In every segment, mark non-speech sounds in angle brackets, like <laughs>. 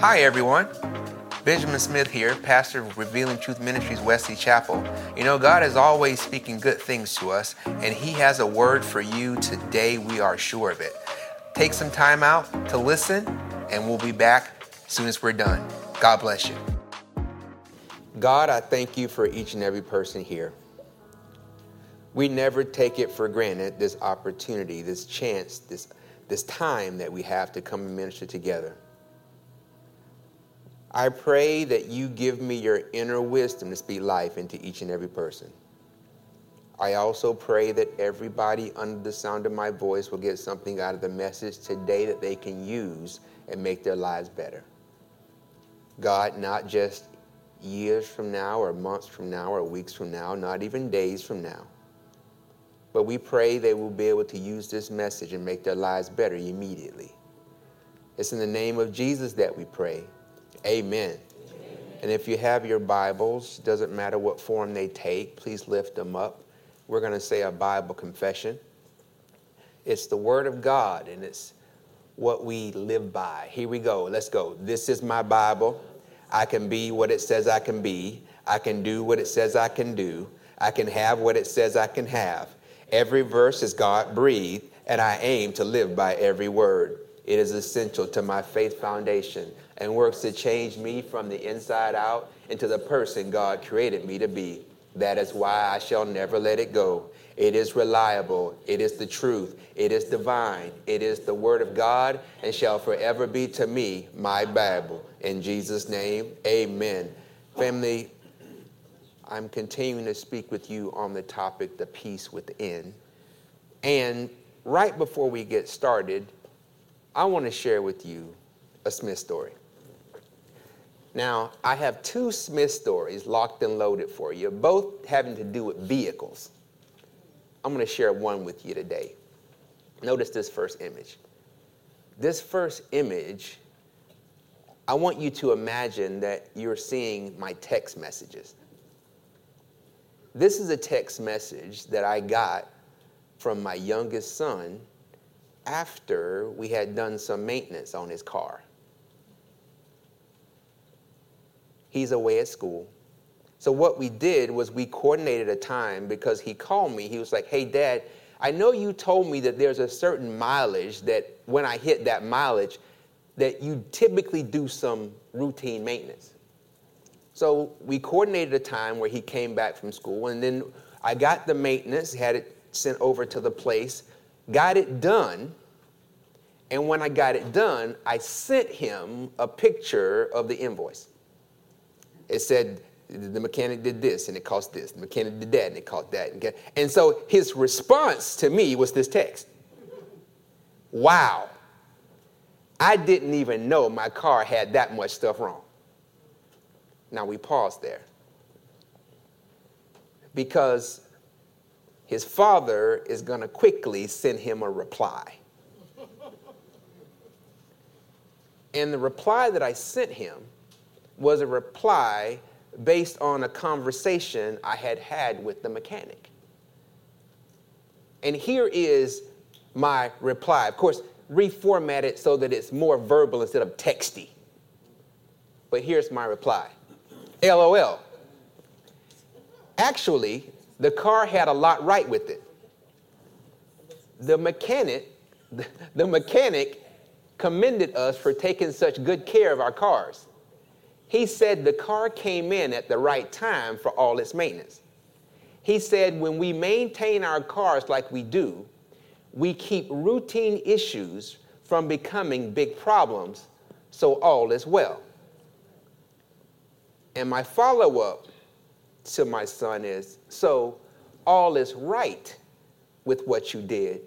Hi, everyone. Benjamin Smith here, pastor of Revealing Truth Ministries, Wesley Chapel. You know, God is always speaking good things to us, and He has a word for you today. We are sure of it. Take some time out to listen, and we'll be back as soon as we're done. God bless you. God, I thank you for each and every person here. We never take it for granted this opportunity, this chance, this, this time that we have to come and minister together. I pray that you give me your inner wisdom to speak life into each and every person. I also pray that everybody under the sound of my voice will get something out of the message today that they can use and make their lives better. God, not just years from now or months from now or weeks from now, not even days from now. But we pray they will be able to use this message and make their lives better immediately. It's in the name of Jesus that we pray. Amen. Amen. And if you have your Bibles, doesn't matter what form they take, please lift them up. We're going to say a Bible confession. It's the Word of God and it's what we live by. Here we go. Let's go. This is my Bible. I can be what it says I can be. I can do what it says I can do. I can have what it says I can have. Every verse is God breathed, and I aim to live by every word. It is essential to my faith foundation and works to change me from the inside out into the person God created me to be. That is why I shall never let it go. It is reliable. It is the truth. It is divine. It is the word of God and shall forever be to me my Bible. In Jesus' name, amen. Family, I'm continuing to speak with you on the topic, the peace within. And right before we get started, I want to share with you a Smith story. Now, I have two Smith stories locked and loaded for you, both having to do with vehicles. I'm going to share one with you today. Notice this first image. This first image, I want you to imagine that you're seeing my text messages. This is a text message that I got from my youngest son after we had done some maintenance on his car. He's away at school. So what we did was we coordinated a time because he called me. He was like, "Hey, Dad, I know you told me that there's a certain mileage that when I hit that mileage, that you typically do some routine maintenance." So we coordinated a time where he came back from school, and then I got the maintenance, had it sent over to the place, got it done. And when I got it done, I sent him a picture of the invoice. It said the mechanic did this and it cost this. The mechanic did that and it cost that. And so his response to me was this text Wow, I didn't even know my car had that much stuff wrong. Now we pause there. Because his father is going to quickly send him a reply. and the reply that I sent him was a reply based on a conversation I had had with the mechanic. And here is my reply. Of course, reformat it so that it's more verbal instead of texty. But here's my reply LOL. Actually, the car had a lot right with it. The mechanic, <laughs> the mechanic commended us for taking such good care of our cars. He said the car came in at the right time for all its maintenance. He said when we maintain our cars like we do, we keep routine issues from becoming big problems, so all is well. And my follow up to my son is so all is right with what you did.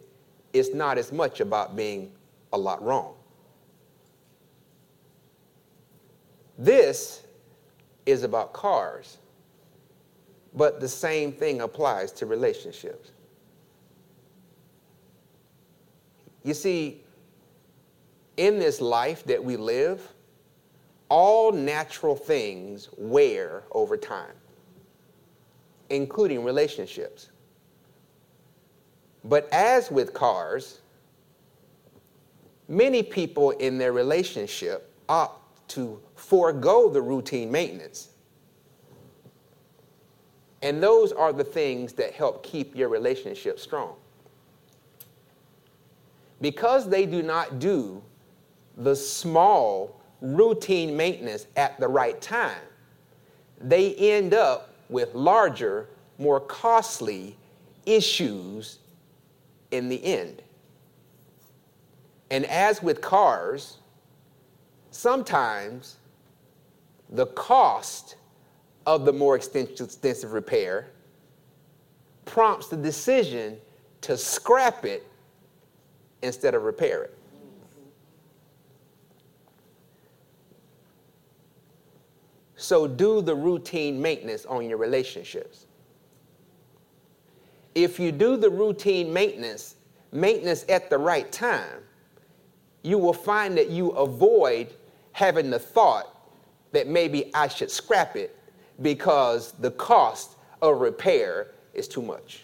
It's not as much about being a lot wrong. This is about cars, but the same thing applies to relationships. You see, in this life that we live, all natural things wear over time, including relationships. But as with cars, many people in their relationship opt to forego the routine maintenance. And those are the things that help keep your relationship strong. Because they do not do the small routine maintenance at the right time, they end up with larger, more costly issues in the end. And as with cars, sometimes the cost of the more extensive repair prompts the decision to scrap it instead of repair it. So do the routine maintenance on your relationships. If you do the routine maintenance, maintenance at the right time, you will find that you avoid having the thought that maybe I should scrap it because the cost of repair is too much.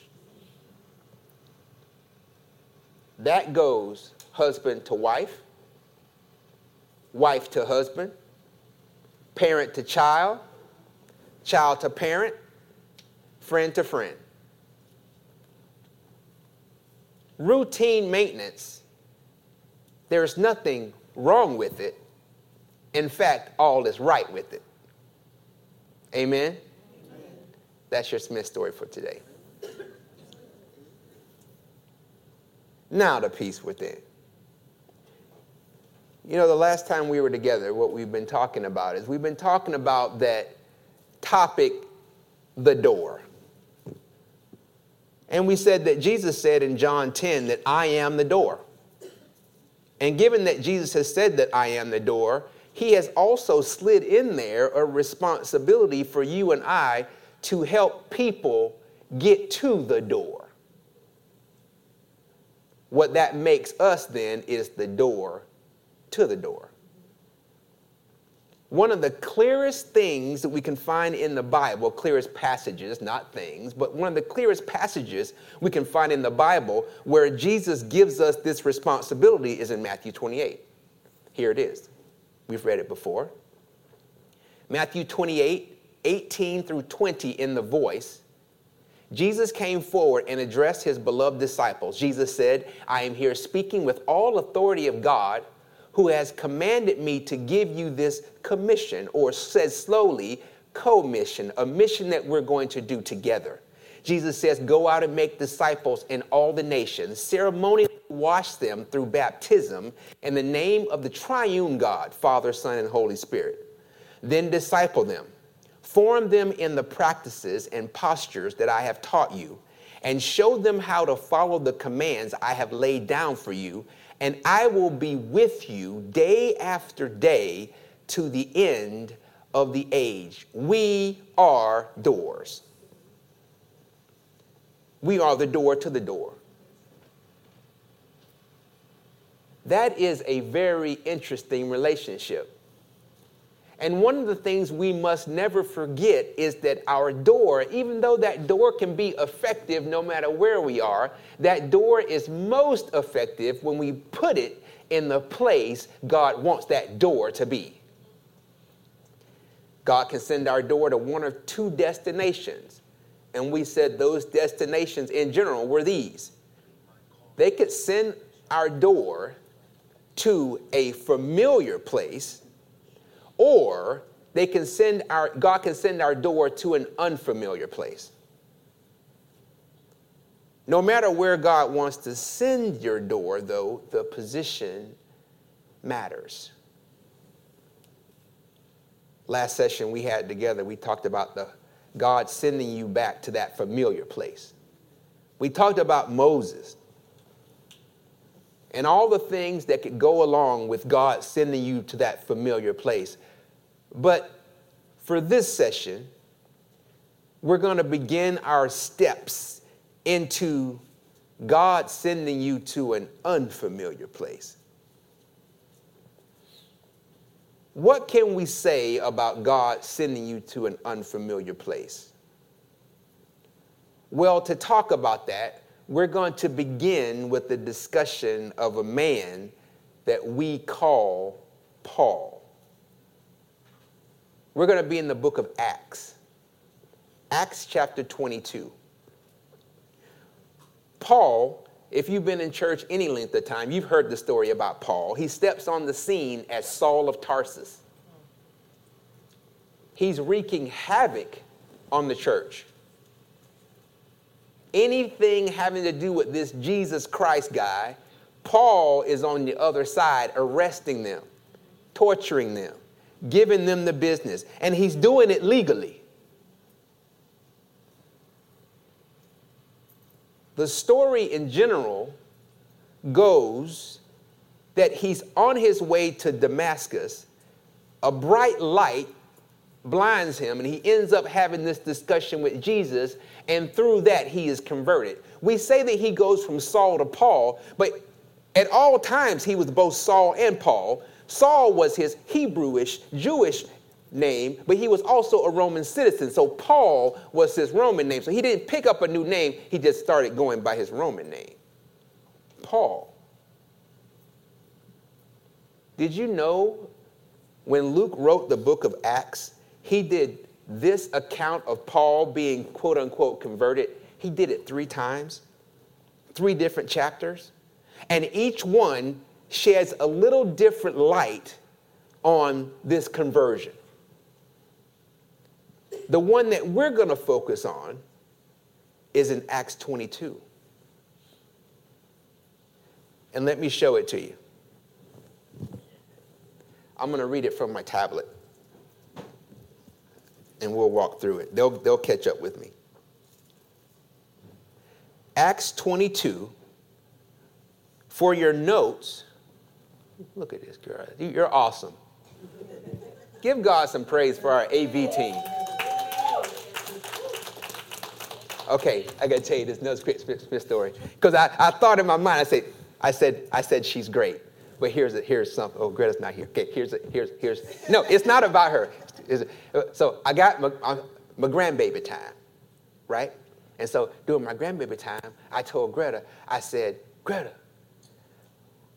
That goes husband to wife, wife to husband, parent to child, child to parent, friend to friend. Routine maintenance, there's nothing wrong with it. In fact, all is right with it. Amen? Amen. That's your Smith story for today. Now, the peace within. You know, the last time we were together, what we've been talking about is we've been talking about that topic, the door. And we said that Jesus said in John 10 that I am the door. And given that Jesus has said that I am the door, he has also slid in there a responsibility for you and I to help people get to the door. What that makes us then is the door to the door. One of the clearest things that we can find in the Bible, clearest passages, not things, but one of the clearest passages we can find in the Bible where Jesus gives us this responsibility is in Matthew 28. Here it is. We've read it before. Matthew 28, 18 through 20 in the voice. Jesus came forward and addressed his beloved disciples. Jesus said, I am here speaking with all authority of God who has commanded me to give you this commission, or says slowly, commission, a mission that we're going to do together. Jesus says, Go out and make disciples in all the nations, ceremonially wash them through baptism in the name of the triune God, Father, Son, and Holy Spirit. Then disciple them, form them in the practices and postures that I have taught you, and show them how to follow the commands I have laid down for you, and I will be with you day after day to the end of the age. We are doors. We are the door to the door. That is a very interesting relationship. And one of the things we must never forget is that our door, even though that door can be effective no matter where we are, that door is most effective when we put it in the place God wants that door to be. God can send our door to one of two destinations. And we said those destinations in general were these. They could send our door to a familiar place, or they can send our God can send our door to an unfamiliar place. No matter where God wants to send your door, though, the position matters. Last session we had together, we talked about the God sending you back to that familiar place. We talked about Moses and all the things that could go along with God sending you to that familiar place. But for this session, we're going to begin our steps into God sending you to an unfamiliar place. What can we say about God sending you to an unfamiliar place? Well, to talk about that, we're going to begin with the discussion of a man that we call Paul. We're going to be in the book of Acts. Acts chapter 22. Paul, if you've been in church any length of time, you've heard the story about Paul. He steps on the scene as Saul of Tarsus. He's wreaking havoc on the church. Anything having to do with this Jesus Christ guy, Paul is on the other side arresting them, torturing them, giving them the business, and he's doing it legally. The story in general goes that he's on his way to Damascus. A bright light blinds him, and he ends up having this discussion with Jesus, and through that, he is converted. We say that he goes from Saul to Paul, but at all times, he was both Saul and Paul. Saul was his Hebrewish, Jewish name, but he was also a Roman citizen. So Paul was his Roman name. So he didn't pick up a new name, he just started going by his Roman name. Paul. Did you know when Luke wrote the book of Acts, he did this account of Paul being quote unquote converted? He did it three times, three different chapters. And each one sheds a little different light on this conversion. The one that we're going to focus on is in Acts 22. And let me show it to you. I'm going to read it from my tablet. And we'll walk through it. They'll, they'll catch up with me. Acts 22. For your notes, look at this girl. You're awesome. Give God some praise for our AV team. Okay, I gotta tell you this Nose Smith story. Because I, I thought in my mind, I said, I said, I said she's great. But here's it, here's something. Oh, Greta's not here. Okay, here's it, here's, here's. No, it's not about her. So I got my, my grandbaby time, right? And so during my grandbaby time, I told Greta, I said, Greta,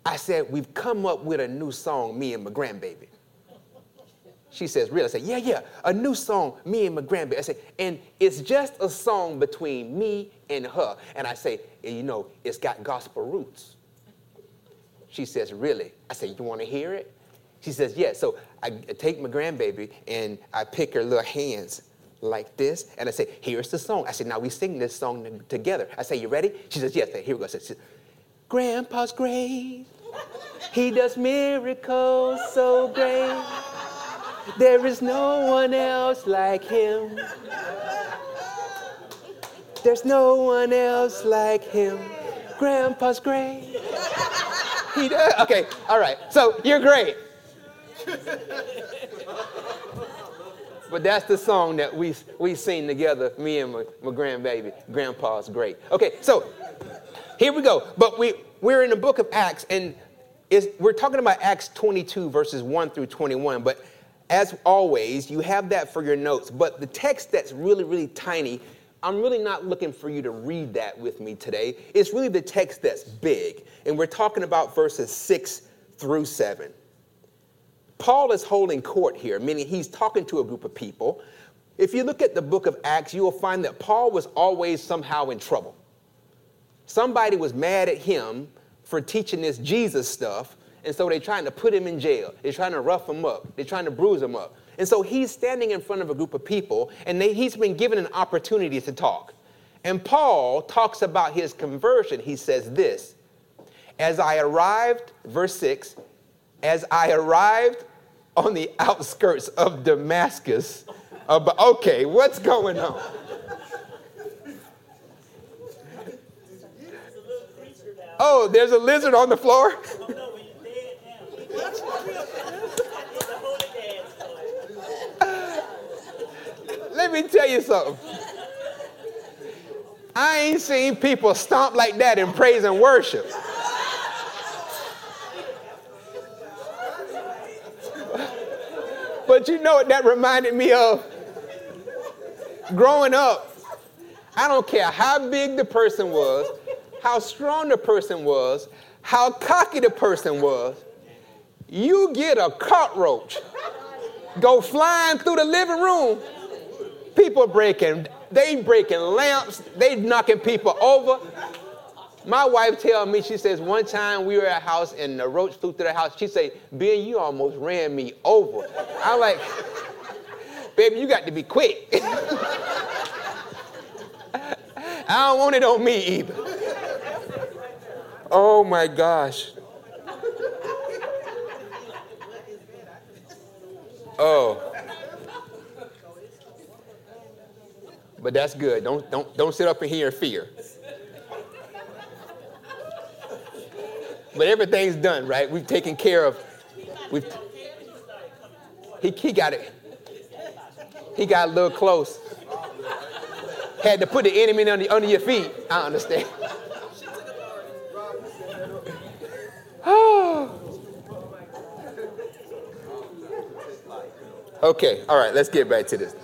I said, we've come up with a new song, me and my grandbaby. She says, really? I said, yeah, yeah, a new song, me and my grandbaby. I said, and it's just a song between me and her. And I say, you know, it's got gospel roots. She says, really? I say, you want to hear it? She says, yeah. So I take my grandbaby and I pick her little hands like this. And I say, here's the song. I said, now we sing this song together. I say, you ready? She says, yes. Say, here we go. I said, Grandpa's great. He does miracles so great. There is no one else like him. There's no one else like him. Grandpa's great. He does. Okay, all right. So you're great. But that's the song that we, we sing together, me and my, my grandbaby. Grandpa's great. Okay, so here we go. But we, we're in the book of Acts, and we're talking about Acts 22, verses 1 through 21. But as always, you have that for your notes. But the text that's really, really tiny, I'm really not looking for you to read that with me today. It's really the text that's big. And we're talking about verses 6 through 7. Paul is holding court here, meaning he's talking to a group of people. If you look at the book of Acts, you will find that Paul was always somehow in trouble. Somebody was mad at him for teaching this Jesus stuff, and so they're trying to put him in jail. They're trying to rough him up. They're trying to bruise him up. And so he's standing in front of a group of people, and they, he's been given an opportunity to talk. And Paul talks about his conversion. He says this As I arrived, verse 6, as I arrived on the outskirts of Damascus, uh, about, okay, what's going on? Oh, there's a lizard on the floor? Let me tell you something. I ain't seen people stomp like that in praise and worship. But you know what that reminded me of? Growing up, I don't care how big the person was, how strong the person was, how cocky the person was, you get a cockroach go flying through the living room. People breaking, they breaking lamps, they knocking people over. My wife tell me, she says, one time we were at a house and the roach flew through the house. She say, Ben, you almost ran me over. I'm like, baby, you got to be quick. <laughs> I don't want it on me either. Oh my gosh. Oh. But that's good. Don't, don't, don't sit up in here in fear. But everything's done, right? We've taken care of. We've, he, he got it. He got a little close. Had to put the enemy under, under your feet. I understand. <sighs> okay, all right, let's get back to this.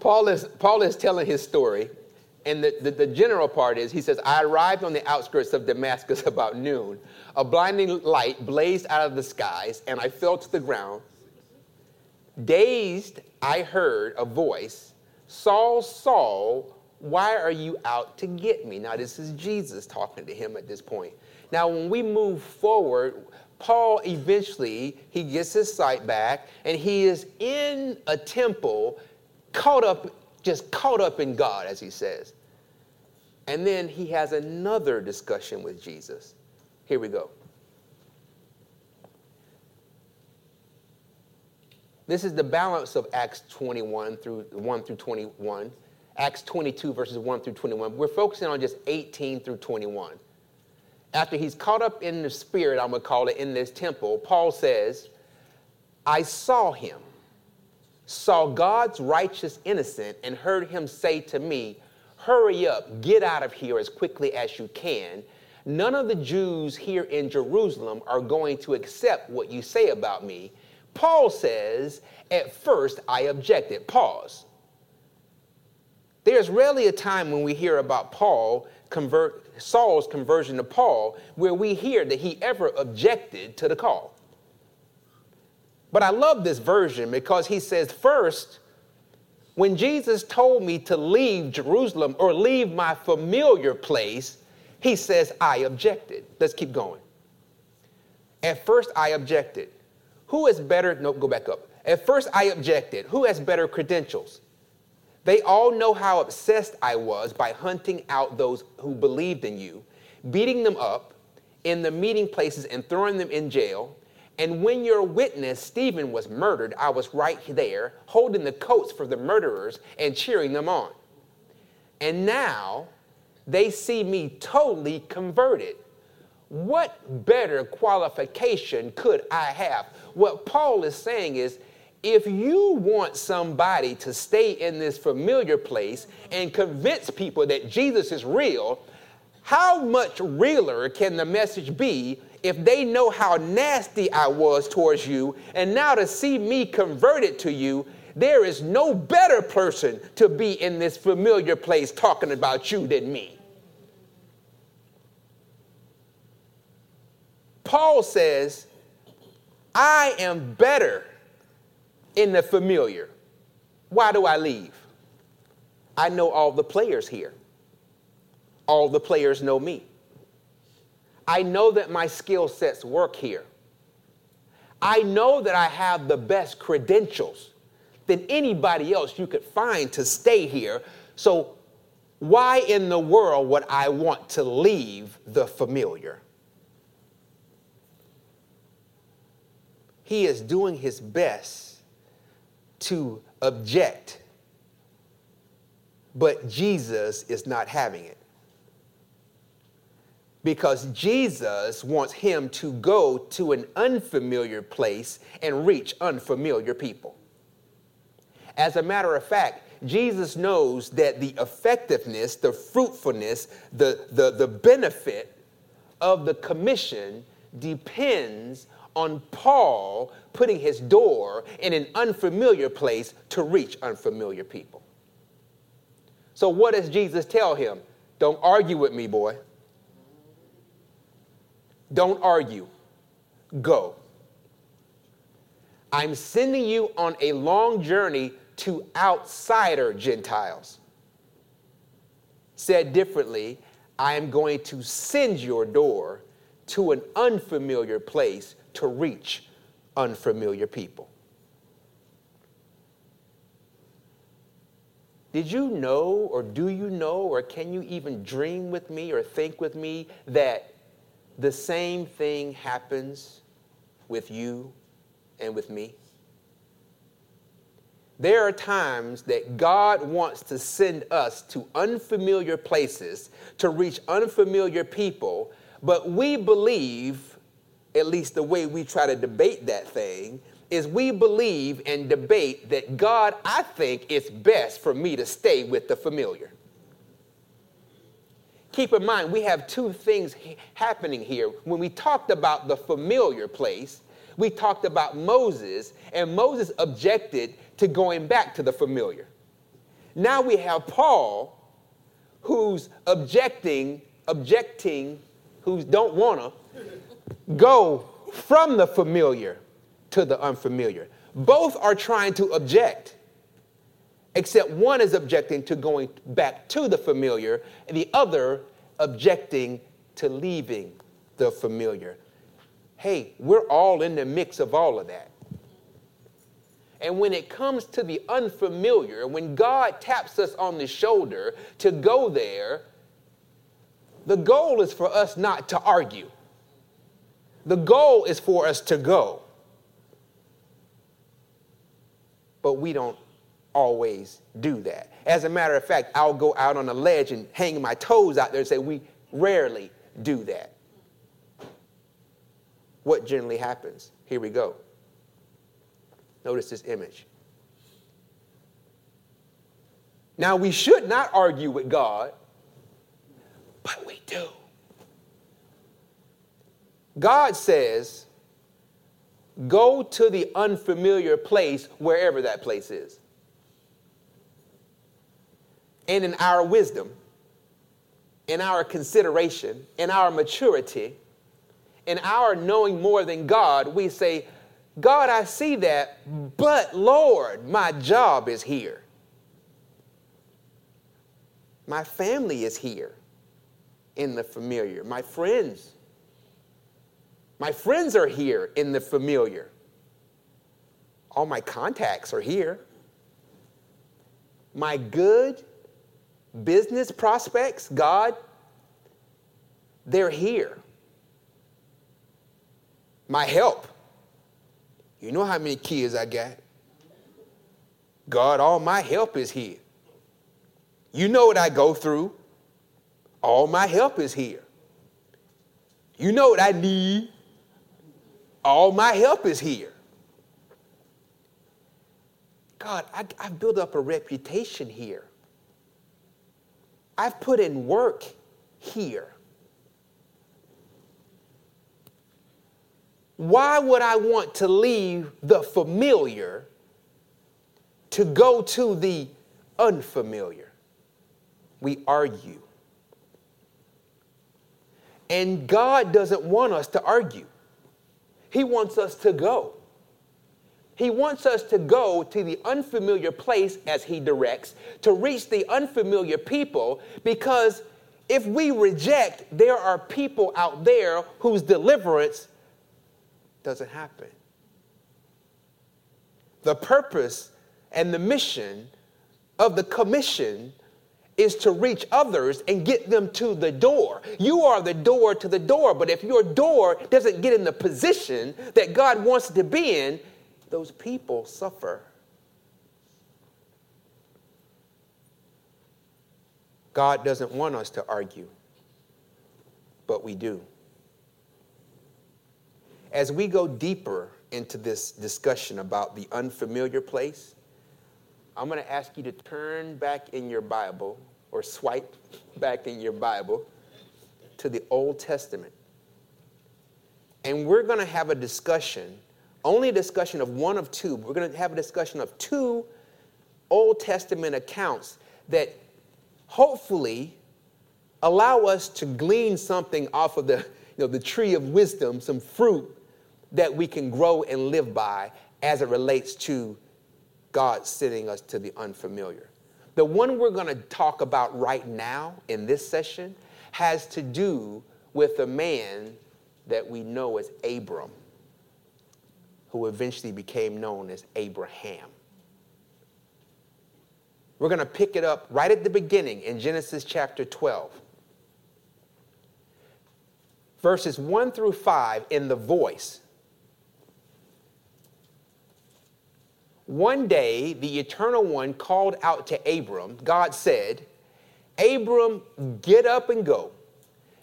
Paul is, Paul is telling his story, and the, the, the, general part is he says, I arrived on the outskirts of Damascus <laughs> about noon. A blinding light blazed out of the skies, and I fell to the ground. Dazed, I heard a voice Saul, Saul, why are you out to get me? Now, this is Jesus talking to him at this point. Now, when we move forward, Paul eventually he gets his sight back and he is in a temple caught up, just caught up in God, as he says. And then he has another discussion with Jesus. Here we go. This is the balance of Acts 21 through 1 through 21. Acts 22 verses 1 through 21. We're focusing on just 18 through 21. After he's caught up in the spirit, I'm going to call it, in this temple, Paul says, I saw him saw God's righteous innocent and heard him say to me, Hurry up, get out of here as quickly as you can. None of the Jews here in Jerusalem are going to accept what you say about me. Paul says, At first I objected. Pause. There's rarely a time when we hear about Paul convert Saul's conversion to Paul where we hear that he ever objected to the call. But I love this version because he says, first, when Jesus told me to leave Jerusalem or leave my familiar place, he says, I objected. Let's keep going. At first, I objected. Who has better, no, go back up. At first, I objected. Who has better credentials? They all know how obsessed I was by hunting out those who believed in you, beating them up in the meeting places and throwing them in jail. And when your witness, Stephen, was murdered, I was right there holding the coats for the murderers and cheering them on. And now they see me totally converted. What better qualification could I have? What Paul is saying is if you want somebody to stay in this familiar place and convince people that Jesus is real, how much realer can the message be if they know how nasty I was towards you, and now to see me converted to you, there is no better person to be in this familiar place talking about you than me. Paul says, I am better in the familiar. Why do I leave? I know all the players here. All the players know me. I know that my skill sets work here. I know that I have the best credentials than anybody else you could find to stay here. So, why in the world would I want to leave the familiar? He is doing his best to object, but Jesus is not having it because Jesus wants him to go to an unfamiliar place and reach unfamiliar people. As a matter of fact, Jesus knows that the effectiveness, the fruitfulness, the, the, the benefit of the commission depends on Paul putting his door in an unfamiliar place to reach unfamiliar people. So, what does Jesus tell him? Don't argue with me, boy. Don't argue. go. I'm sending you on a long journey to outsider Gentiles. Said differently, I am going to send your door to an unfamiliar place to reach unfamiliar people. Did you know, or do you know, or can you even dream with me or think with me that the same thing happens with you and with me? There are times that God wants to send us to unfamiliar places to reach unfamiliar people, but we believe, at least the way we try to debate that thing, is we believe and debate that God, I think it's best for me to stay with the familiar. Keep in mind, we have two things happening here. When we talked about the familiar place, we talked about Moses, and Moses objected to going back to the familiar. Now we have Paul, who's objecting, objecting, who don't wanna go from the familiar to the unfamiliar. Both are trying to object, except one is objecting to going back to the familiar, and the other objecting to leaving the familiar. Hey, we're all in the mix of all of that. And when it comes to the unfamiliar, when God taps us on the shoulder to go there, the goal is for us not to argue. The goal is for us to go. but we don't always do that. As a matter of fact, I'll go out on a ledge and hang my toes out there and say, we rarely do that. What generally happens? Here we go. Notice this image. Now, we should not argue with God, but we do. God says, Go to the unfamiliar place, wherever that place is. And in our wisdom, in our consideration, in our maturity, in our knowing more than God, we say, God, I see that, but Lord, my job is here. My family is here in the familiar. My friends my friends are here in the familiar. All my contacts are here. My good business prospects, God, they're here. My help. You know how many kids I got? God, all my help is here. You know what I go through. All my help is here. You know what I need. All my help is here. God, I, have built up a reputation here. I've put in work here. Why would I want to leave the familiar to go to the unfamiliar? We argue. And God doesn't want us to argue. He wants us to go. He wants us to go to the unfamiliar place as He directs, to reach the unfamiliar people, because if we reject, there are people out there whose deliverance doesn't happen. The purpose and the mission of the commission is to reach others and get them to the door. You are the door to the door, but if your door doesn't get in the position that God wants to be in, those people suffer. God doesn't want us to argue, but we do. As we go deeper into this discussion about the unfamiliar place, I'm going to ask you to turn back in your Bible or swipe <laughs> back in your Bible to the Old Testament. And we're going to have a discussion, only a discussion of one of two. We're going to have a discussion of two Old Testament accounts that hopefully allow us to glean something off of the, you know, the tree of wisdom, some fruit that we can grow and live by as it relates to God sending us to the unfamiliar. The one we're going to talk about right now in this session has to do with a man that we know as Abram, who eventually became known as Abraham. We're going to pick it up right at the beginning in Genesis chapter 12. Verses 1 through 5 in the voice. One day, the Eternal One called out to Abram. God said, Abram, get up and go.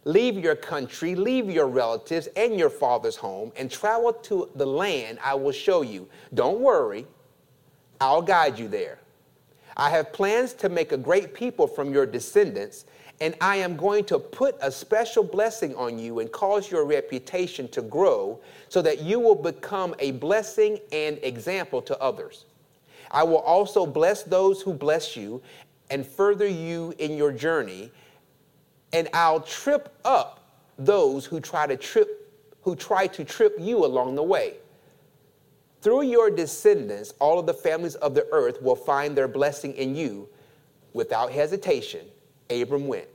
Leave your country, leave your relatives and your father's home, and travel to the land I will show you. Don't worry, I'll guide you there. I have plans to make a great people from your descendants, and I am going to put a special blessing on you and cause your reputation to grow so that you will become a blessing and example to others. I will also bless those who bless you and further you in your journey, and I'll trip up those who try to trip who try to trip you along the way. Through your descendants, all of the families of the earth will find their blessing in you. Without hesitation, Abram went.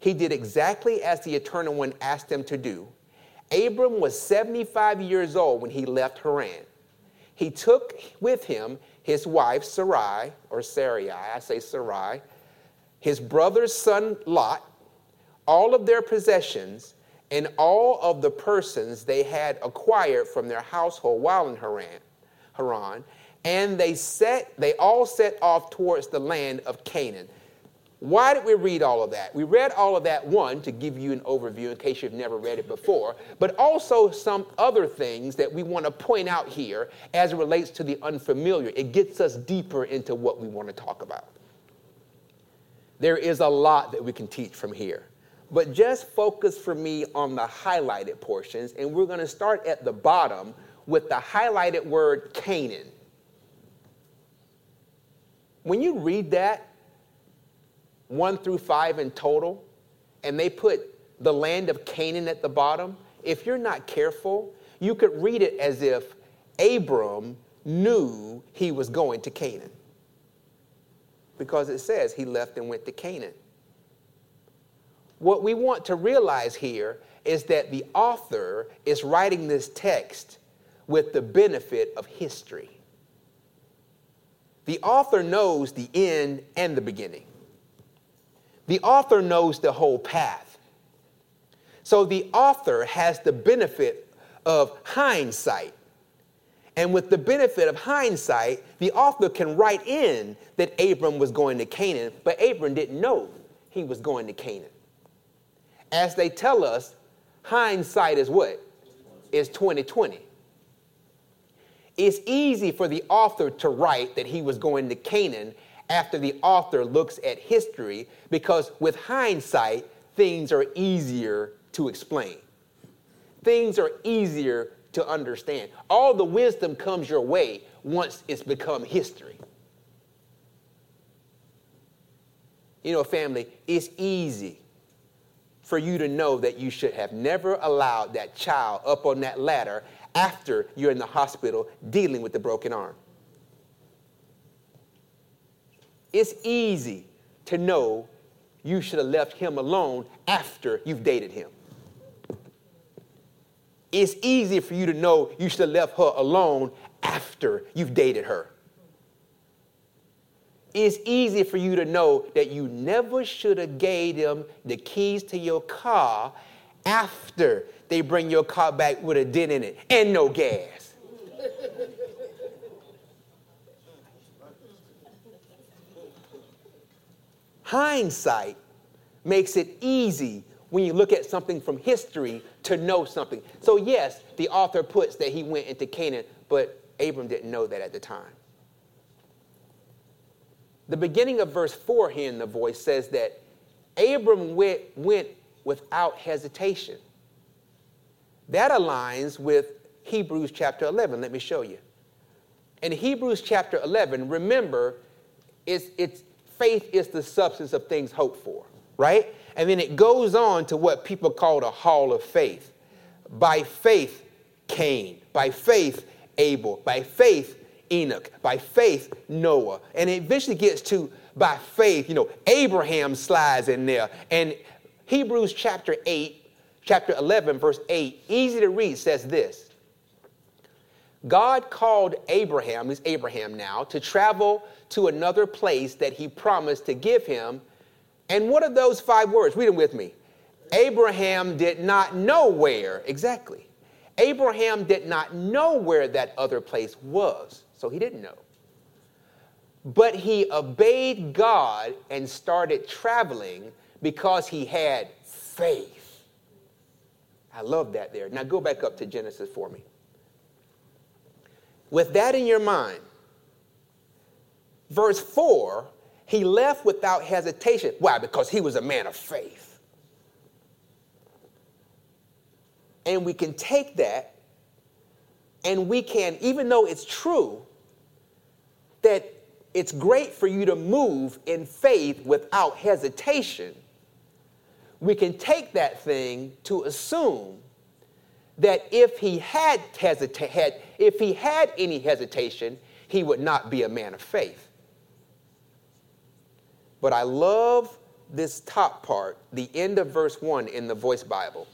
He did exactly as the Eternal One asked him to do. Abram was 75 years old when he left Haran. He took with him his wife Sarai, or Sarai, I say Sarai, his brother's son Lot, all of their possessions, and all of the persons they had acquired from their household while in Haran, Haran and they set they all set off towards the land of Canaan. Why did we read all of that? We read all of that, one, to give you an overview in case you've never read it before, but also some other things that we want to point out here as it relates to the unfamiliar. It gets us deeper into what we want to talk about. There is a lot that we can teach from here, but just focus for me on the highlighted portions, and we're going to start at the bottom with the highlighted word Canaan. When you read that, one through five in total, and they put the land of Canaan at the bottom, if you're not careful, you could read it as if Abram knew he was going to Canaan. Because it says he left and went to Canaan. What we want to realize here is that the author is writing this text with the benefit of history. The author knows the end and the beginning. The author knows the whole path. So the author has the benefit of hindsight. And with the benefit of hindsight, the author can write in that Abram was going to Canaan, but Abram didn't know he was going to Canaan. As they tell us, hindsight is what? Is 2020. It's easy for the author to write that he was going to Canaan after the author looks at history because with hindsight, things are easier to explain. Things are easier to understand. All the wisdom comes your way once it's become history. You know, family, it's easy for you to know that you should have never allowed that child up on that ladder after you're in the hospital dealing with the broken arm. It's easy to know you should have left him alone after you've dated him. It's easy for you to know you should have left her alone after you've dated her. It's easy for you to know that you never should have gave them the keys to your car after they bring your car back with a dent in it and no gas. Hindsight makes it easy when you look at something from history to know something. So, yes, the author puts that he went into Canaan, but Abram didn't know that at the time. The beginning of verse 4 here in the voice says that Abram went, went without hesitation. That aligns with Hebrews chapter 11. Let me show you. In Hebrews chapter 11, remember, it's, it's, faith is the substance of things hoped for, right? And then it goes on to what people call the hall of faith. By faith, Cain. By faith, Abel. By faith, Enoch. By faith, Noah. And it eventually gets to by faith, you know, Abraham slides in there. And Hebrews chapter 8, chapter 11, verse 8, easy to read, says this God called Abraham, is Abraham now, to travel to another place that he promised to give him. And what are those five words? Read them with me. Abraham did not know where, exactly. Abraham did not know where that other place was, so he didn't know. But he obeyed God and started traveling because he had faith. I love that there. Now go back up to Genesis for me. With that in your mind, verse 4, he left without hesitation. Why? Because he was a man of faith. And we can take that and we can, even though it's true that it's great for you to move in faith without hesitation, we can take that thing to assume that if he had hesita- had, if he had any hesitation, he would not be a man of faith. But I love this top part, the end of verse 1 in the Voice Bible.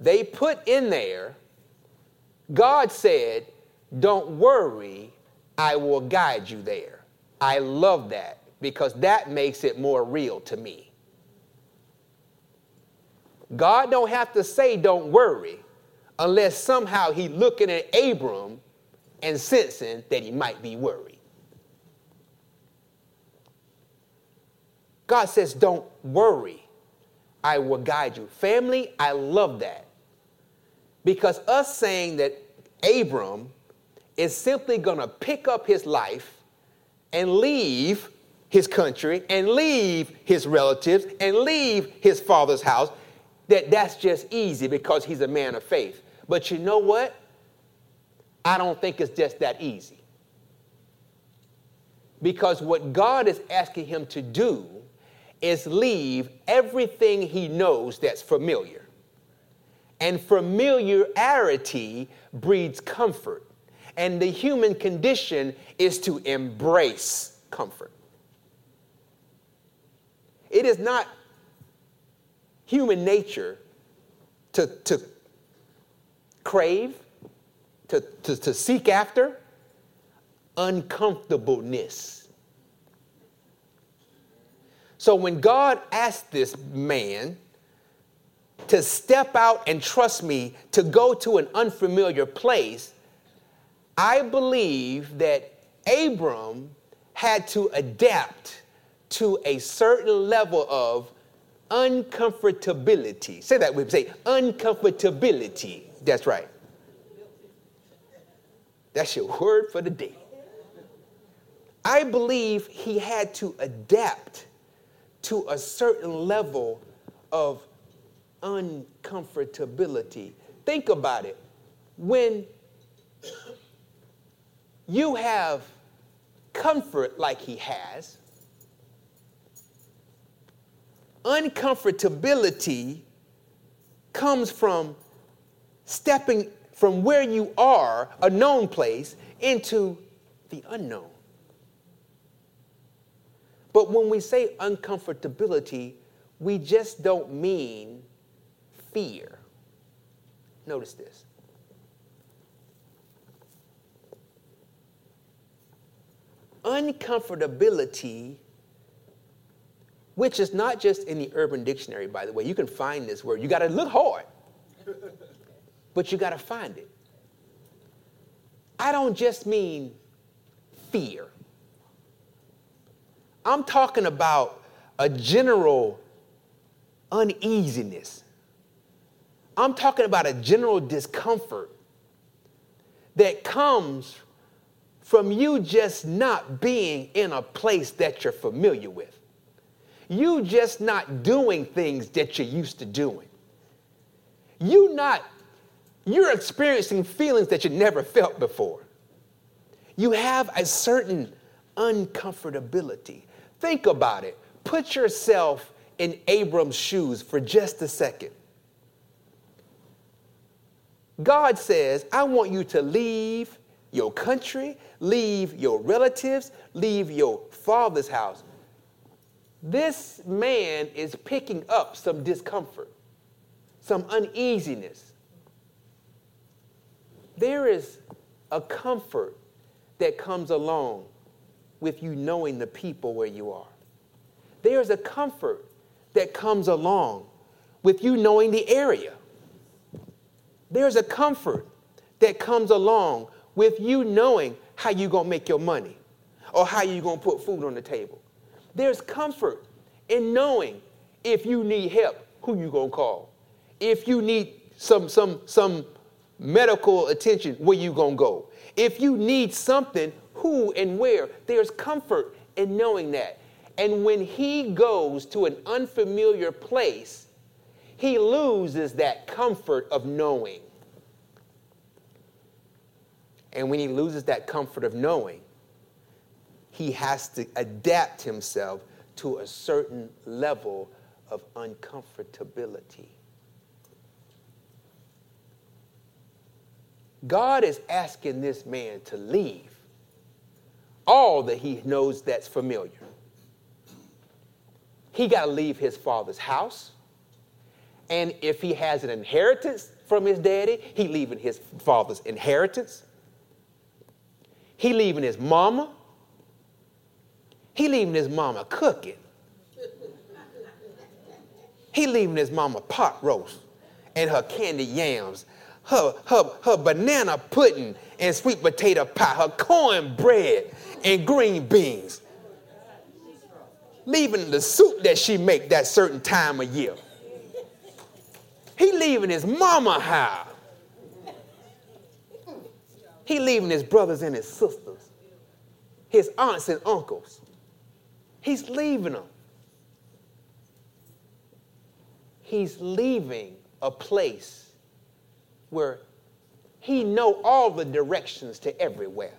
They put in there, God said, Don't worry, I will guide you there. I love that because that makes it more real to me. God don't have to say don't worry unless somehow he looking at Abram and sensing that he might be worried. God says don't worry. I will guide you. Family, I love that. Because us saying that Abram is simply going to pick up his life and leave his country and leave his relatives and leave his father's house that that's just easy because he's a man of faith. But you know what? I don't think it's just that easy. Because what God is asking him to do is leave everything he knows that's familiar. And familiarity breeds comfort. And the human condition is to embrace comfort. It is not human nature to, to crave, to, to, to seek after uncomfortableness. So when God asked this man to step out and trust me to go to an unfamiliar place, I believe that Abram had to adapt to a certain level of uncomfortability. Say that with me. Say uncomfortability. That's right. That's your word for the day. I believe he had to adapt to a certain level of uncomfortability. Think about it. When you have comfort like he has, uncomfortability comes from stepping from where you are, a known place, into the unknown. But when we say uncomfortability, we just don't mean fear. Notice this. Uncomfortability, which is not just in the urban dictionary, by the way. You can find this word. You got to look hard, but you got to find it. I don't just mean fear, I'm talking about a general uneasiness. I'm talking about a general discomfort that comes from you just not being in a place that you're familiar with. You just not doing things that you're used to doing. You not, you're experiencing feelings that you never felt before. You have a certain uncomfortability. Think about it. Put yourself in Abram's shoes for just a second. God says, I want you to leave your country, leave your relatives, leave your father's house. This man is picking up some discomfort, some uneasiness. There is a comfort that comes along with you knowing the people where you are. There's a comfort that comes along with you knowing the area. There's a comfort that comes along with you knowing how you're going to make your money or how you're going to put food on the table. There's comfort in knowing if you need help, who you going to call. If you need some, some, some medical attention, where you going to go. If you need something, who and where. There's comfort in knowing that. And when he goes to an unfamiliar place, he loses that comfort of knowing. And when he loses that comfort of knowing, he has to adapt himself to a certain level of uncomfortability. God is asking this man to leave all that he knows that's familiar. He got to leave his father's house. And if he has an inheritance from his daddy, he leaving his father's inheritance. He leaving his mama. He leaving his mama cooking. He leaving his mama pot roast and her candy yams, her, her, her banana pudding and sweet potato pie, her cornbread and green beans. Leaving the soup that she make that certain time of year. He leaving his mama house. He leaving his brothers and his sisters, his aunts and uncles. He's leaving them. He's leaving a place where he know all the directions to everywhere.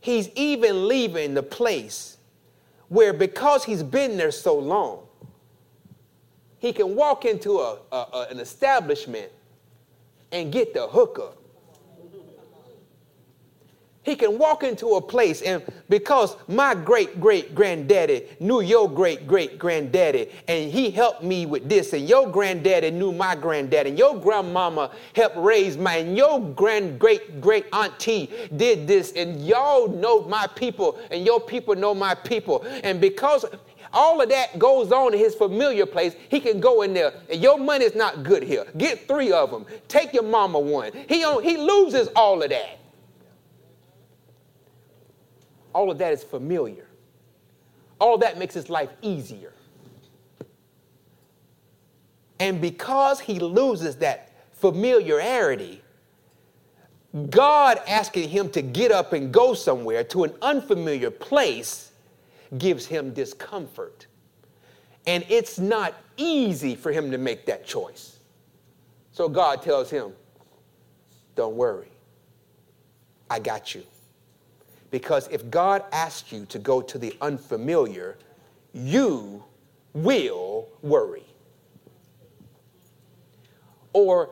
He's even leaving the place where because he's been there so long, he can walk into a, a, a an establishment and get the hookup. He can walk into a place, and because my great great granddaddy knew your great great granddaddy, and he helped me with this, and your granddaddy knew my granddaddy, and your grandmama helped raise my, and your grand great great auntie did this, and y'all know my people, and your people know my people. And because all of that goes on in his familiar place. He can go in there, and your money's not good here. Get three of them. Take your mama one. He, he loses all of that. All of that is familiar. All that makes his life easier. And because he loses that familiarity, God asking him to get up and go somewhere to an unfamiliar place gives him discomfort. And it's not easy for him to make that choice. So God tells him, Don't worry, I got you. Because if God asks you to go to the unfamiliar, you will worry. Or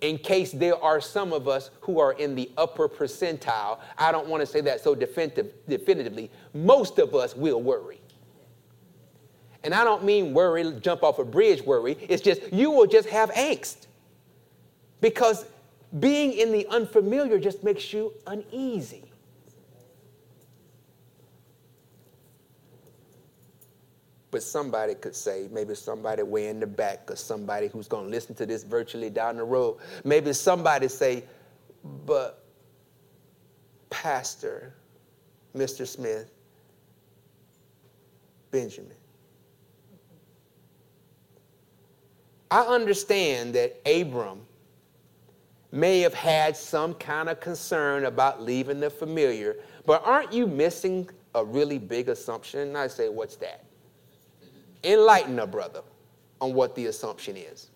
in case there are some of us who are in the upper percentile, I don't want to say that so definitive, definitively, most of us will worry. And I don't mean worry, jump off a bridge worry. It's just you will just have angst. Because being in the unfamiliar just makes you uneasy. But somebody could say, maybe somebody way in the back, or somebody who's going to listen to this virtually down the road, maybe somebody say, but Pastor, Mr. Smith, Benjamin. I understand that Abram may have had some kind of concern about leaving the familiar, but aren't you missing a really big assumption? And I say, what's that? Enlighten a brother on what the assumption is.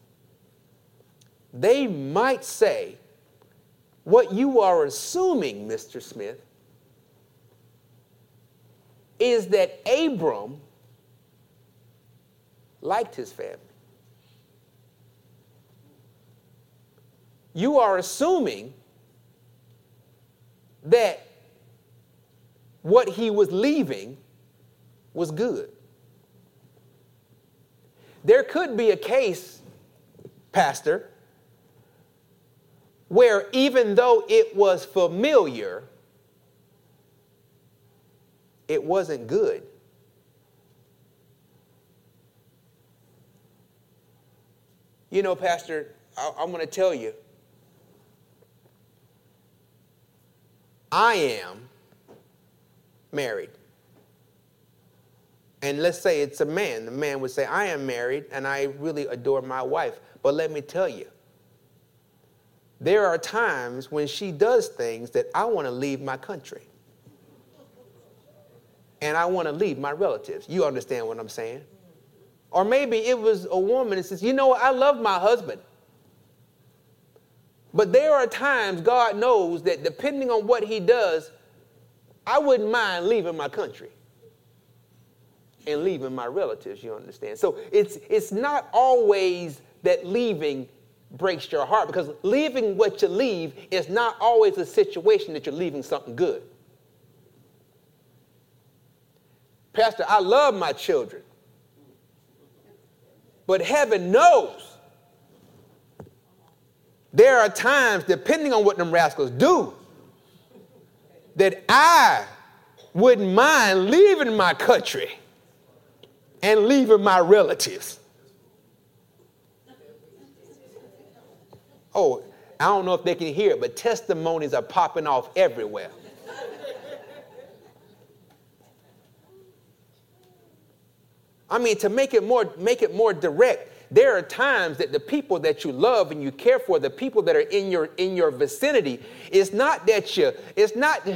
They might say, What you are assuming, Mr. Smith, is that Abram liked his family. you are assuming that what he was leaving was good. There could be a case, Pastor, where even though it was familiar, it wasn't good. You know, Pastor, I, am going to tell you, I am married. And let's say it's a man. The man would say, I am married and I really adore my wife. But let me tell you, there are times when she does things that I want to leave my country. And I want to leave my relatives. You understand what I'm saying? Or maybe it was a woman that says, You know, I love my husband. But there are times God knows that depending on what he does, I wouldn't mind leaving my country and leaving my relatives, you understand? So it's, it's not always that leaving breaks your heart because leaving what you leave is not always a situation that you're leaving something good. Pastor, I love my children, but heaven knows there are times, depending on what them rascals do, that I wouldn't mind leaving my country and leaving my relatives. Oh, I don't know if they can hear but testimonies are popping off everywhere. I mean, to make it more, make it more direct, there are times that the people that you love and you care for, the people that are in your in your vicinity, it's not that you, it's not,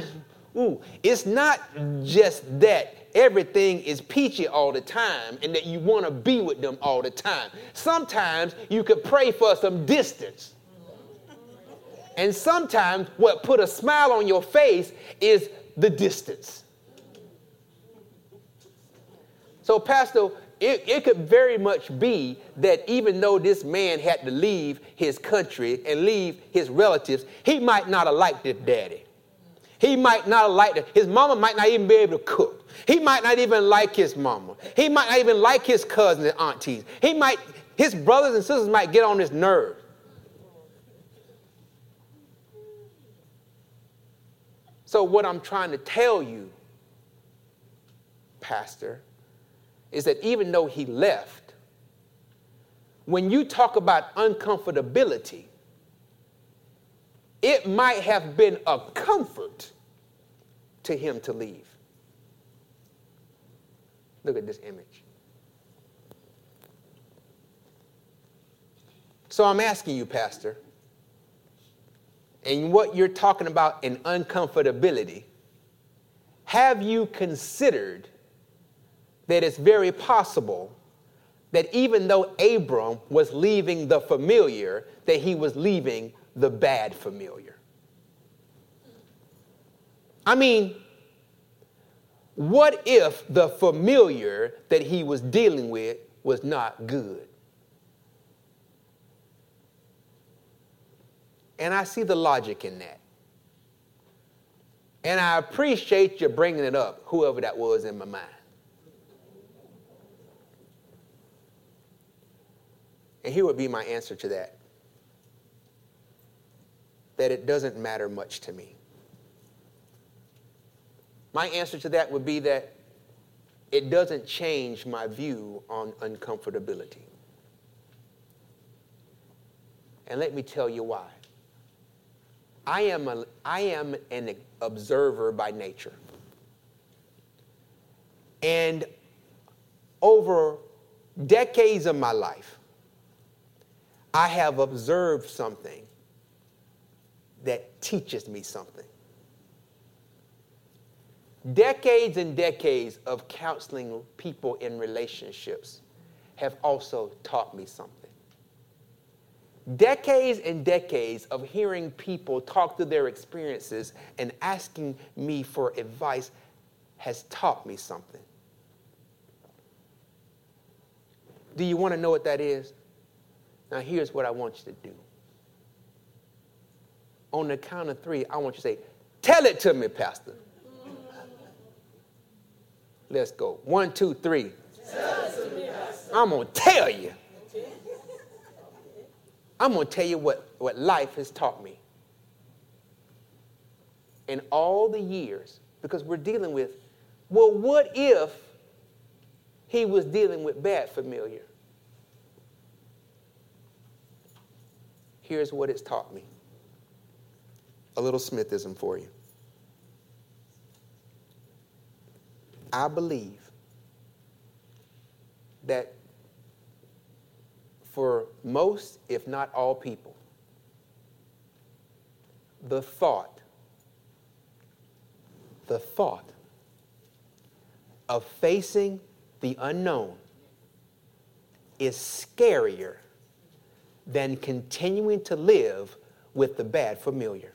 ooh, it's not just that everything is peachy all the time and that you want to be with them all the time. Sometimes you could pray for some distance. And sometimes what put a smile on your face is the distance. So, Pastor, it, it, could very much be that even though this man had to leave his country and leave his relatives, he might not have liked his daddy. He might not liked it. His mama might not even be able to cook. He might not even like his mama. He might not even like his cousins and aunties. He might, his brothers and sisters might get on his nerves. So, what I'm trying to tell you, Pastor, is that even though he left, when you talk about uncomfortability, it might have been a comfort to him to leave. Look at this image. So I'm asking you, Pastor, and what you're talking about in uncomfortability, have you considered that it's very possible that even though Abram was leaving the familiar, that he was leaving the bad familiar? I mean, what if the familiar that he was dealing with was not good? And I see the logic in that. And I appreciate you bringing it up, whoever that was in my mind. And here would be my answer to that that it doesn't matter much to me. My answer to that would be that it doesn't change my view on uncomfortability. And let me tell you why. I am, a, I am an observer by nature. And over decades of my life, I have observed something that teaches me something. Decades and decades of counseling people in relationships have also taught me something. Decades and decades of hearing people talk through their experiences and asking me for advice has taught me something. Do you want to know what that is? Now, here's what I want you to do On the count of three, I want you to say, Tell it to me, Pastor. Let's go. One, two, three. Me, I'm going to tell you. I'm going to tell you what, what life has taught me. In all the years, because we're dealing with, well, what if he was dealing with bad familiar? Here's what it's taught me a little Smithism for you. I believe that for most, if not all people, the thought, the thought of facing the unknown is scarier than continuing to live with the bad familiar.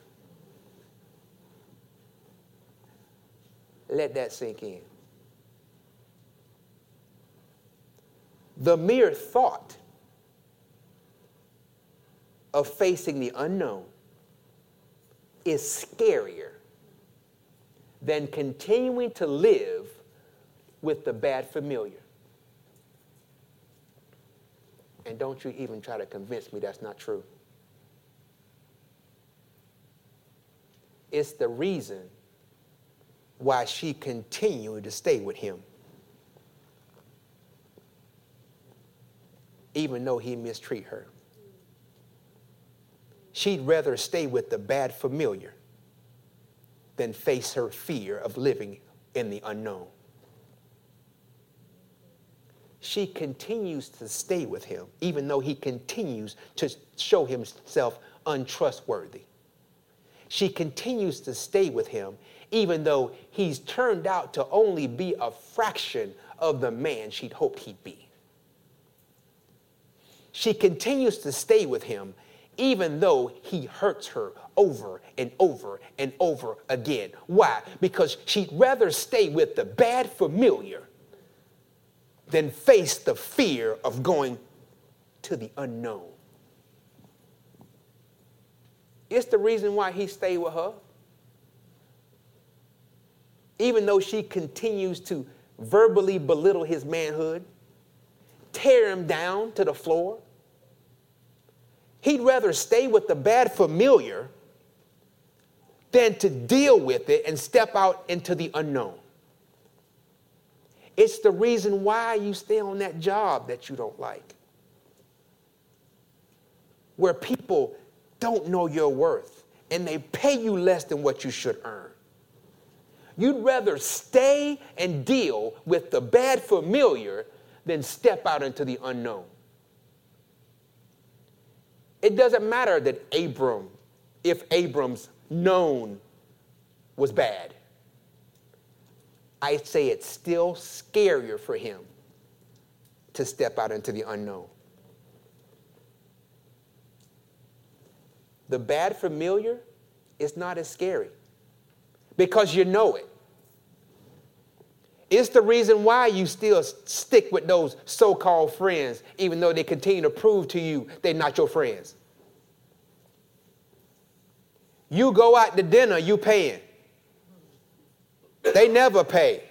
Let that sink in. The mere thought of facing the unknown is scarier than continuing to live with the bad familiar. And don't you even try to convince me that's not true. It's the reason why she continued to stay with him. Even though he mistreat her. She'd rather stay with the bad familiar than face her fear of living in the unknown she continues to stay with him, even though he continues to show himself untrustworthy. She continues to stay with him, even though he's turned out to only be a fraction of the man she'd hoped he'd be. She continues to stay with him, even though he hurts her over and over and over again. Why? Because she'd rather stay with the bad familiar than face the fear of going to the unknown. It's the reason why he stayed with her. Even though she continues to verbally belittle his manhood, tear him down to the floor, he'd rather stay with the bad familiar than to deal with it and step out into the unknown. It's the reason why you stay on that job that you don't like, where people don't know your worth and they pay you less than what you should earn. You'd rather stay and deal with the bad familiar than step out into the unknown. It doesn't matter that Abram, if Abram's known was bad. I say it's still scarier for him to step out into the unknown. The bad familiar is not as scary because you know it. It's the reason why you still stick with those so called friends, even though they continue to prove to you they're not your friends. You go out to dinner, you paying. They never pay.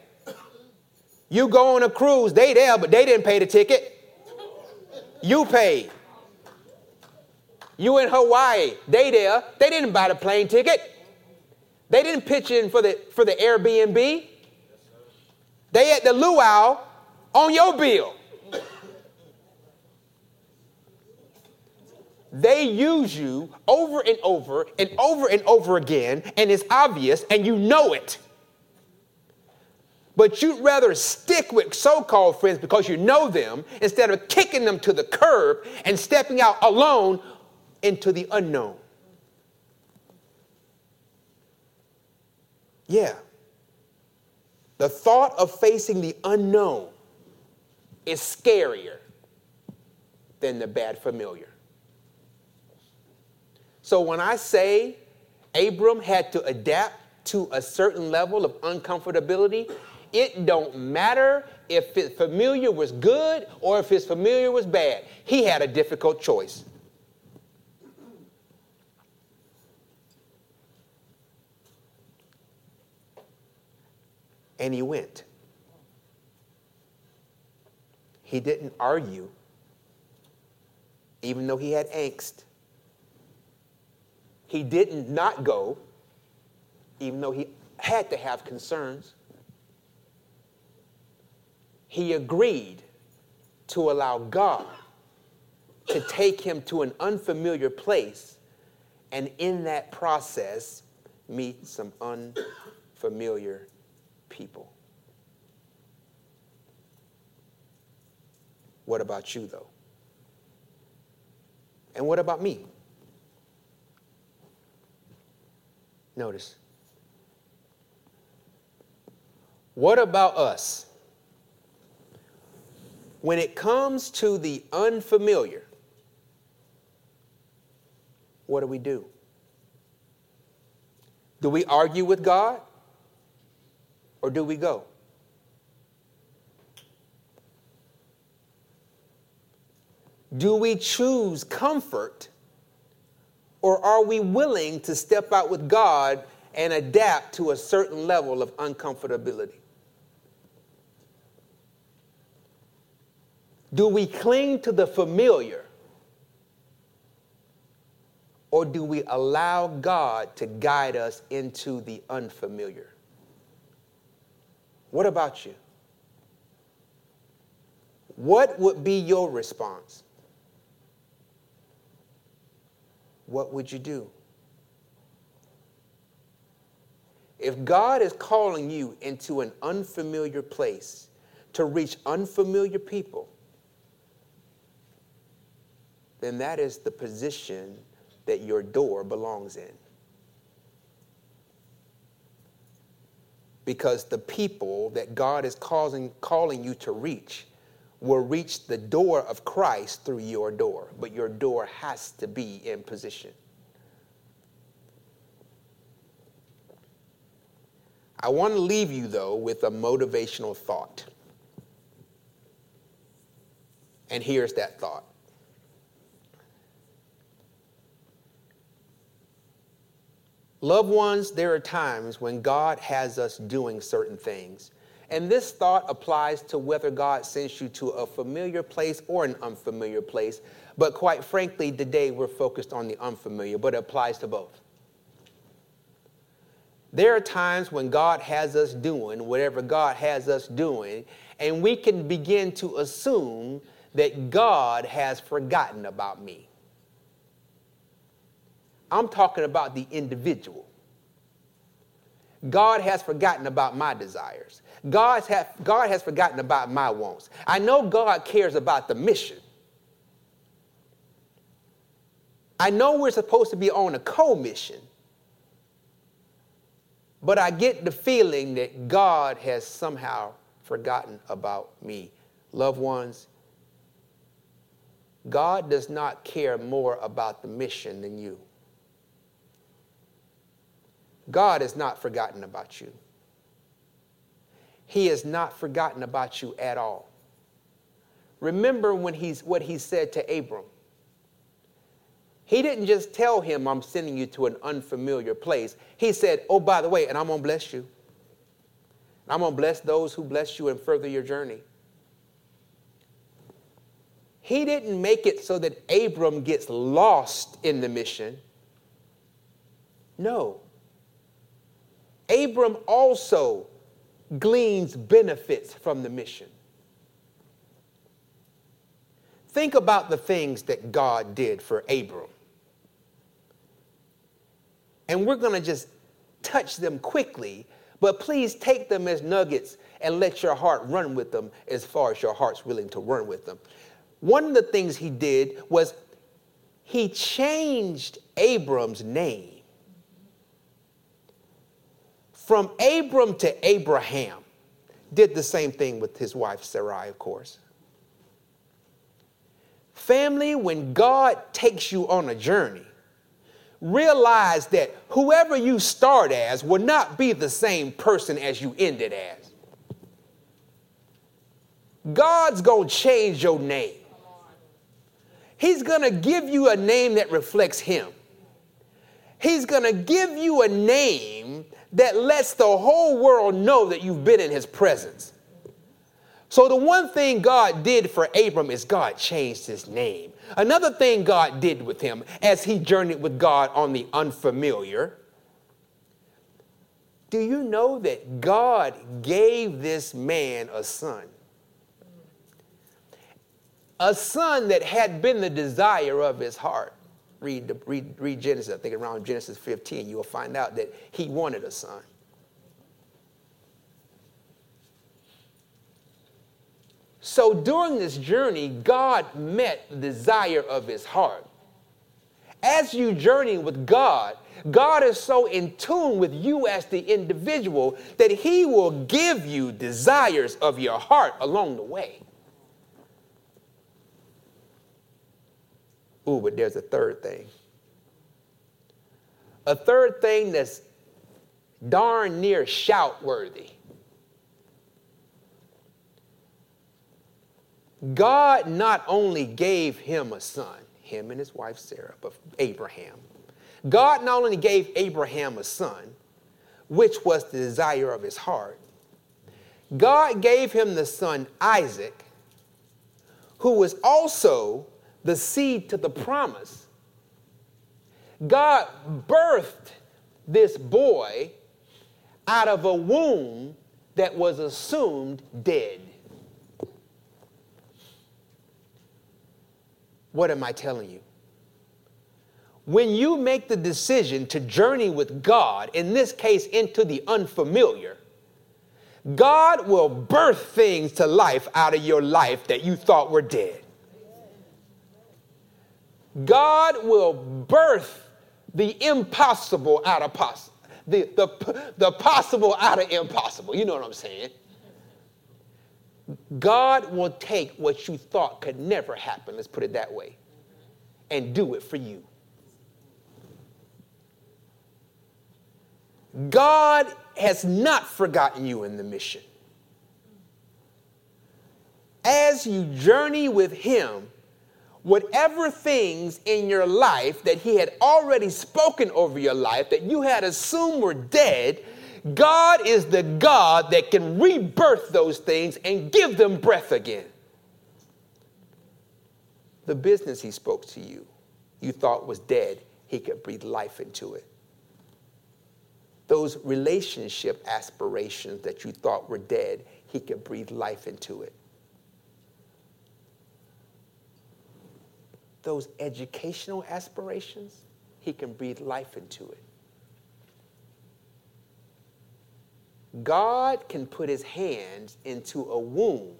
You go on a cruise, they there, but they didn't pay the ticket. You paid. You in Hawaii, they there, they didn't buy the plane ticket. They didn't pitch in for the for the Airbnb. They at the luau on your bill. They use you over and over and over and over again, and it's obvious, and you know it. But you'd rather stick with so called friends because you know them instead of kicking them to the curb and stepping out alone into the unknown. Yeah. The thought of facing the unknown is scarier than the bad familiar. So when I say Abram had to adapt to a certain level of uncomfortability, it don't matter if his familiar was good or if his familiar was bad. He had a difficult choice. And he went. He didn't argue, even though he had angst. He didn't not go, even though he had to have concerns. He agreed to allow God to take him to an unfamiliar place and in that process meet some unfamiliar people. What about you, though? And what about me? Notice. What about us? When it comes to the unfamiliar, what do we do? Do we argue with God or do we go? Do we choose comfort or are we willing to step out with God and adapt to a certain level of uncomfortability? Do we cling to the familiar or do we allow God to guide us into the unfamiliar? What about you? What would be your response? What would you do? If God is calling you into an unfamiliar place to reach unfamiliar people, then that is the position that your door belongs in. Because the people that God is causing, calling you to reach will reach the door of Christ through your door, but your door has to be in position. I want to leave you, though, with a motivational thought. And here's that thought Loved ones, there are times when God has us doing certain things. And this thought applies to whether God sends you to a familiar place or an unfamiliar place. But quite frankly, today we're focused on the unfamiliar, but it applies to both. There are times when God has us doing whatever God has us doing, and we can begin to assume that God has forgotten about me. I'm talking about the individual. God has forgotten about my desires. God has, God has forgotten about my wants. I know God cares about the mission. I know we're supposed to be on a co mission, but I get the feeling that God has somehow forgotten about me. Loved ones, God does not care more about the mission than you. God has not forgotten about you. He has not forgotten about you at all. Remember when he's, what he said to Abram. He didn't just tell him, I'm sending you to an unfamiliar place. He said, Oh, by the way, and I'm going to bless you. I'm going to bless those who bless you and further your journey. He didn't make it so that Abram gets lost in the mission. No. Abram also gleans benefits from the mission. Think about the things that God did for Abram. And we're going to just touch them quickly, but please take them as nuggets and let your heart run with them as far as your heart's willing to run with them. One of the things he did was he changed Abram's name from Abram to Abraham. Did the same thing with his wife Sarai, of course. Family, when God takes you on a journey, realize that whoever you start as will not be the same person as you end it as. God's going to change your name. He's going to give you a name that reflects Him. He's going to give you a name that lets the whole world know that you've been in his presence. So, the one thing God did for Abram is God changed his name. Another thing God did with him as he journeyed with God on the unfamiliar. Do you know that God gave this man a son? A son that had been the desire of his heart. Read, read, read Genesis, I think around Genesis 15, you will find out that he wanted a son. So during this journey, God met the desire of his heart. As you journey with God, God is so in tune with you as the individual that he will give you desires of your heart along the way. Ooh, but there's a third thing. A third thing that's darn near shout worthy. God not only gave him a son, him and his wife Sarah, but Abraham. God not only gave Abraham a son, which was the desire of his heart, God gave him the son Isaac, who was also the seed to the promise. God birthed this boy out of a womb that was assumed dead. What am I telling you? When you make the decision to journey with God, in this case into the unfamiliar, God will birth things to life out of your life that you thought were dead. God will birth the impossible out of possible, the, the, the possible out of impossible. You know what I'm saying? God will take what you thought could never happen, let's put it that way, and do it for you. God has not forgotten you in the mission. As you journey with Him, whatever things in your life that He had already spoken over your life that you had assumed were dead, God is the God that can rebirth those things and give them breath again. The business He spoke to you, you thought was dead, He could breathe life into it. Those relationship aspirations that you thought were dead, He could breathe life into it. Those educational aspirations, He can breathe life into it. God can put his hands into a womb,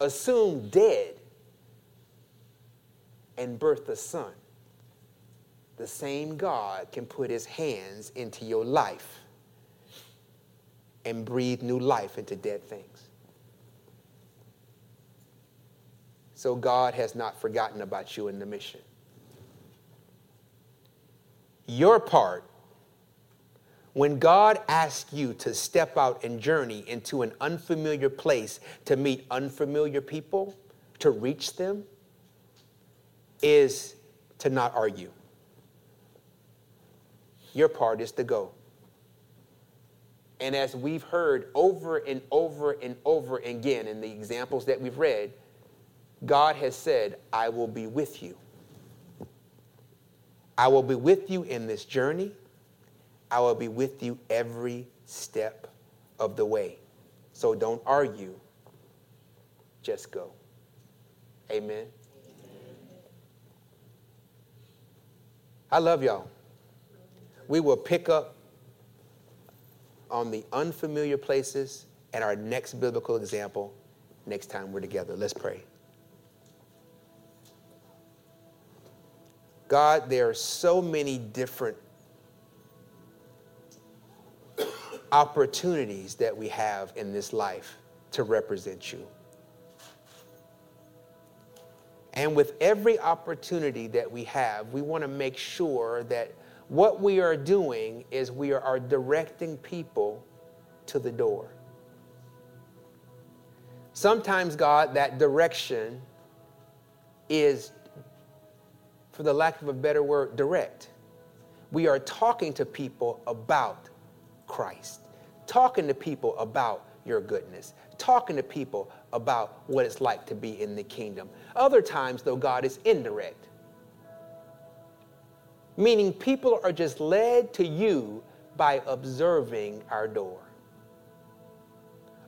assume dead, and birth a son. The same God can put his hands into your life and breathe new life into dead things. So God has not forgotten about you in the mission. Your part when God asks you to step out and journey into an unfamiliar place to meet unfamiliar people, to reach them, is to not argue. Your part is to go. And as we've heard over and over and over again in the examples that we've read, God has said, I will be with you. I will be with you in this journey. I will be with you every step of the way. So don't argue, just go. Amen. I love y'all. We will pick up on the unfamiliar places and our next biblical example next time we're together. Let's pray. God, there are so many different opportunities that we have in this life to represent you. And with every opportunity that we have, we want to make sure that what we are doing is we are directing people to the door. Sometimes, God, that direction is, for the lack of a better word, direct. We are talking to people about Christ, talking to people about your goodness, talking to people about what it's like to be in the kingdom. Other times, though, God is indirect, meaning people are just led to you by observing our door,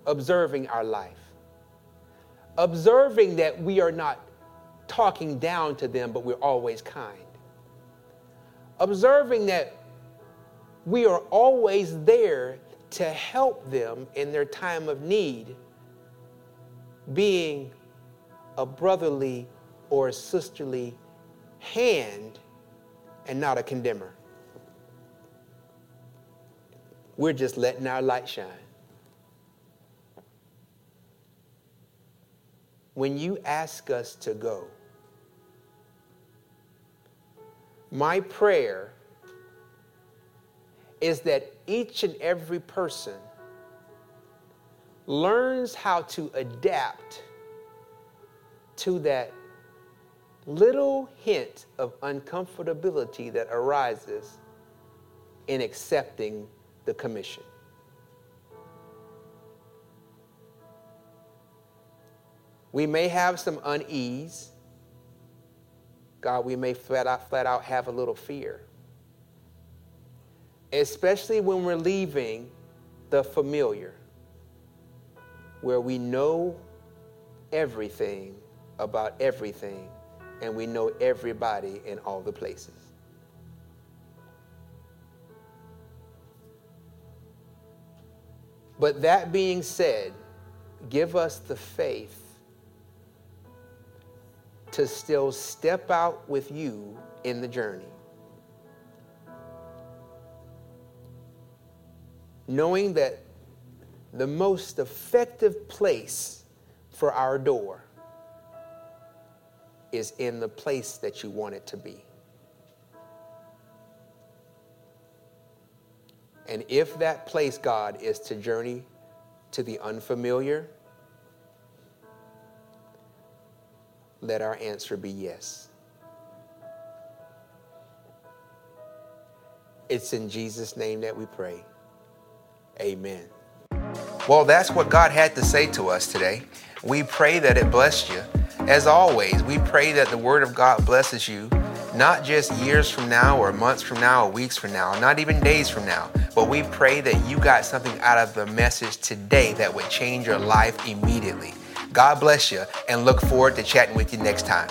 observing our life, observing that we are not talking down to them, but we're always kind, observing that we are always there to help them in their time of need, being a brotherly or a sisterly hand and not a condemner. We're just letting our light shine. When you ask us to go, my prayer is that each and every person learns how to adapt to that little hint of uncomfortability that arises in accepting the commission. We may have some unease. God, we may flat out, flat out have a little fear especially when we're leaving the familiar, where we know everything about everything and we know everybody in all the places. But that being said, give us the faith to still step out with you in the journey. knowing that the most effective place for our door is in the place that you want it to be. And if that place, God, is to journey to the unfamiliar, let our answer be yes. It's in Jesus' name that we pray. Amen. Well, that's what God had to say to us today. We pray that it blessed you. As always, we pray that the Word of God blesses you, not just years from now or months from now or weeks from now, not even days from now, but we pray that you got something out of the message today that would change your life immediately. God bless you and look forward to chatting with you next time.